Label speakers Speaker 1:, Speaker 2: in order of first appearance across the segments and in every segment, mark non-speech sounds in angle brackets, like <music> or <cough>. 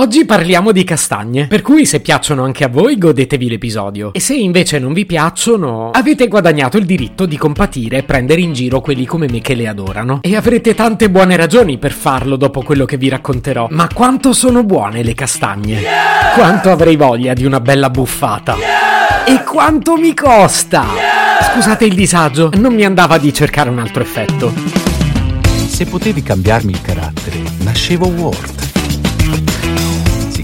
Speaker 1: Oggi parliamo di castagne, per cui se piacciono anche a voi godetevi l'episodio e se invece non vi piacciono avete guadagnato il diritto di compatire e prendere in giro quelli come me che le adorano. E avrete tante buone ragioni per farlo dopo quello che vi racconterò. Ma quanto sono buone le castagne? Yeah! Quanto avrei voglia di una bella buffata? Yeah! E quanto mi costa? Yeah! Scusate il disagio, non mi andava di cercare un altro effetto.
Speaker 2: Se potevi cambiarmi il carattere, nascevo Ward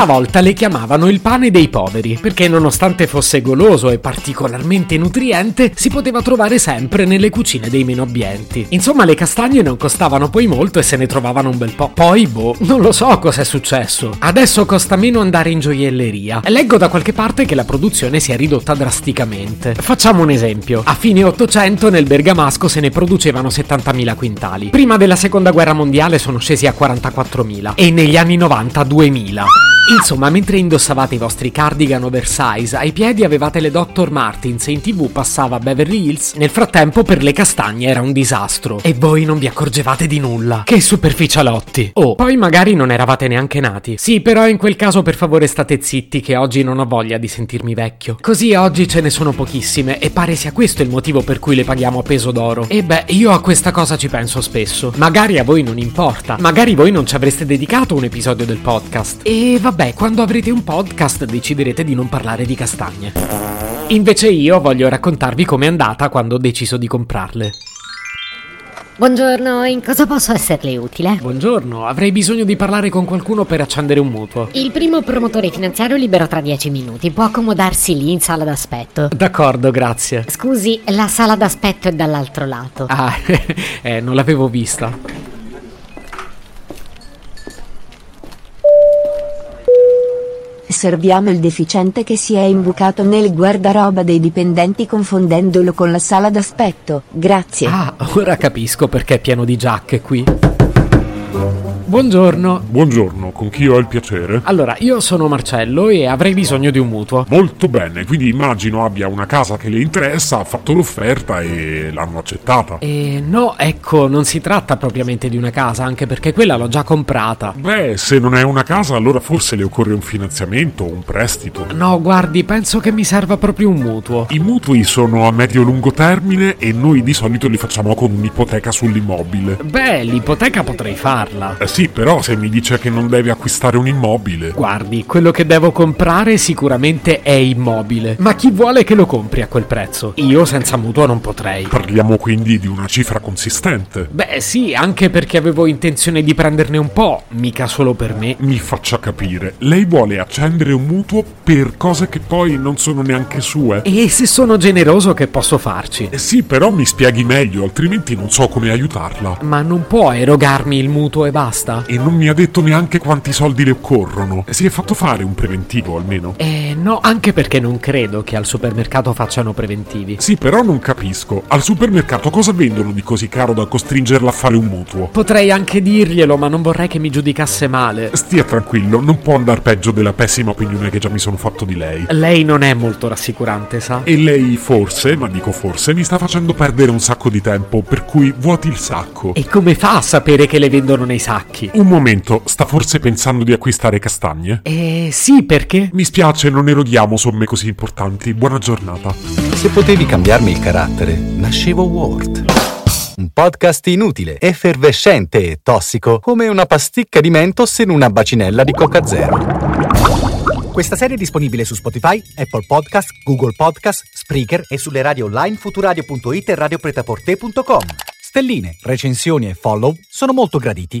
Speaker 1: Una volta le chiamavano il pane dei poveri, perché nonostante fosse goloso e particolarmente nutriente, si poteva trovare sempre nelle cucine dei meno abbienti. Insomma, le castagne non costavano poi molto e se ne trovavano un bel po'. Poi, boh, non lo so cos'è successo. Adesso costa meno andare in gioielleria. Leggo da qualche parte che la produzione si è ridotta drasticamente. Facciamo un esempio. A fine 800 nel Bergamasco se ne producevano 70.000 quintali. Prima della seconda guerra mondiale sono scesi a 44.000 e negli anni 90 2.000. Insomma, mentre indossavate i vostri cardigan oversize, ai piedi avevate le Dr. Martins e in tv passava Beverly Hills, nel frattempo per le castagne era un disastro. E voi non vi accorgevate di nulla. Che superficialotti. Oh, poi magari non eravate neanche nati. Sì, però in quel caso per favore state zitti che oggi non ho voglia di sentirmi vecchio. Così oggi ce ne sono pochissime e pare sia questo il motivo per cui le paghiamo a peso d'oro. E beh, io a questa cosa ci penso spesso. Magari a voi non importa. Magari voi non ci avreste dedicato un episodio del podcast. E vabbè Vabbè, quando avrete un podcast deciderete di non parlare di castagne. Invece io voglio raccontarvi com'è andata quando ho deciso di comprarle.
Speaker 3: Buongiorno, in cosa posso esserle utile?
Speaker 1: Buongiorno, avrei bisogno di parlare con qualcuno per accendere un mutuo.
Speaker 3: Il primo promotore finanziario libero tra dieci minuti. Può accomodarsi lì in sala d'aspetto.
Speaker 1: D'accordo, grazie.
Speaker 3: Scusi, la sala d'aspetto è dall'altro lato.
Speaker 1: Ah, <laughs> eh, non l'avevo vista.
Speaker 4: Serviamo il deficiente che si è imbucato nel guardaroba dei dipendenti confondendolo con la sala d'aspetto. Grazie.
Speaker 1: Ah, ora capisco perché è pieno di giacche qui. Buongiorno.
Speaker 5: Buongiorno, con chi ho il piacere?
Speaker 1: Allora, io sono Marcello e avrei bisogno di un mutuo.
Speaker 5: Molto bene, quindi immagino abbia una casa che le interessa, ha fatto l'offerta e l'hanno accettata.
Speaker 1: Eh, no, ecco, non si tratta propriamente di una casa, anche perché quella l'ho già comprata.
Speaker 5: Beh, se non è una casa, allora forse le occorre un finanziamento, un prestito.
Speaker 1: No, guardi, penso che mi serva proprio un mutuo.
Speaker 5: I mutui sono a medio-lungo termine e noi di solito li facciamo con un'ipoteca sull'immobile.
Speaker 1: Beh, l'ipoteca potrei farla.
Speaker 5: Eh sì, sì, però se mi dice che non deve acquistare un immobile.
Speaker 1: Guardi, quello che devo comprare sicuramente è immobile. Ma chi vuole che lo compri a quel prezzo? Io senza mutuo non potrei.
Speaker 5: Parliamo quindi di una cifra consistente.
Speaker 1: Beh, sì, anche perché avevo intenzione di prenderne un po', mica solo per me.
Speaker 5: Mi faccia capire. Lei vuole accendere un mutuo per cose che poi non sono neanche sue.
Speaker 1: E se sono generoso che posso farci?
Speaker 5: Eh sì, però mi spieghi meglio, altrimenti non so come aiutarla.
Speaker 1: Ma non può erogarmi il mutuo e basta basta?
Speaker 5: E non mi ha detto neanche quanti soldi le occorrono. Si è fatto fare un preventivo almeno?
Speaker 1: Eh no, anche perché non credo che al supermercato facciano preventivi.
Speaker 5: Sì, però non capisco. Al supermercato cosa vendono di così caro da costringerla a fare un mutuo?
Speaker 1: Potrei anche dirglielo, ma non vorrei che mi giudicasse male.
Speaker 5: Stia tranquillo, non può andare peggio della pessima opinione che già mi sono fatto di lei.
Speaker 1: Lei non è molto rassicurante, sa?
Speaker 5: E lei forse, ma dico forse, mi sta facendo perdere un sacco di tempo, per cui vuoti il sacco.
Speaker 1: E come fa a sapere che le vendono nei sacchi?
Speaker 5: Occhi. Un momento, sta forse pensando di acquistare castagne?
Speaker 1: Eh sì, perché?
Speaker 5: Mi spiace, non eroghiamo somme così importanti. Buona giornata.
Speaker 2: Se potevi cambiarmi il carattere, nascevo Ward. Un podcast inutile, effervescente e tossico, come una pasticca di mentos in una bacinella di Coca Zero.
Speaker 6: Questa serie è disponibile su Spotify, Apple Podcast, Google Podcast, Spreaker e sulle radio online futuradio.it e radiopretaporte.com. Stelline, recensioni e follow sono molto graditi.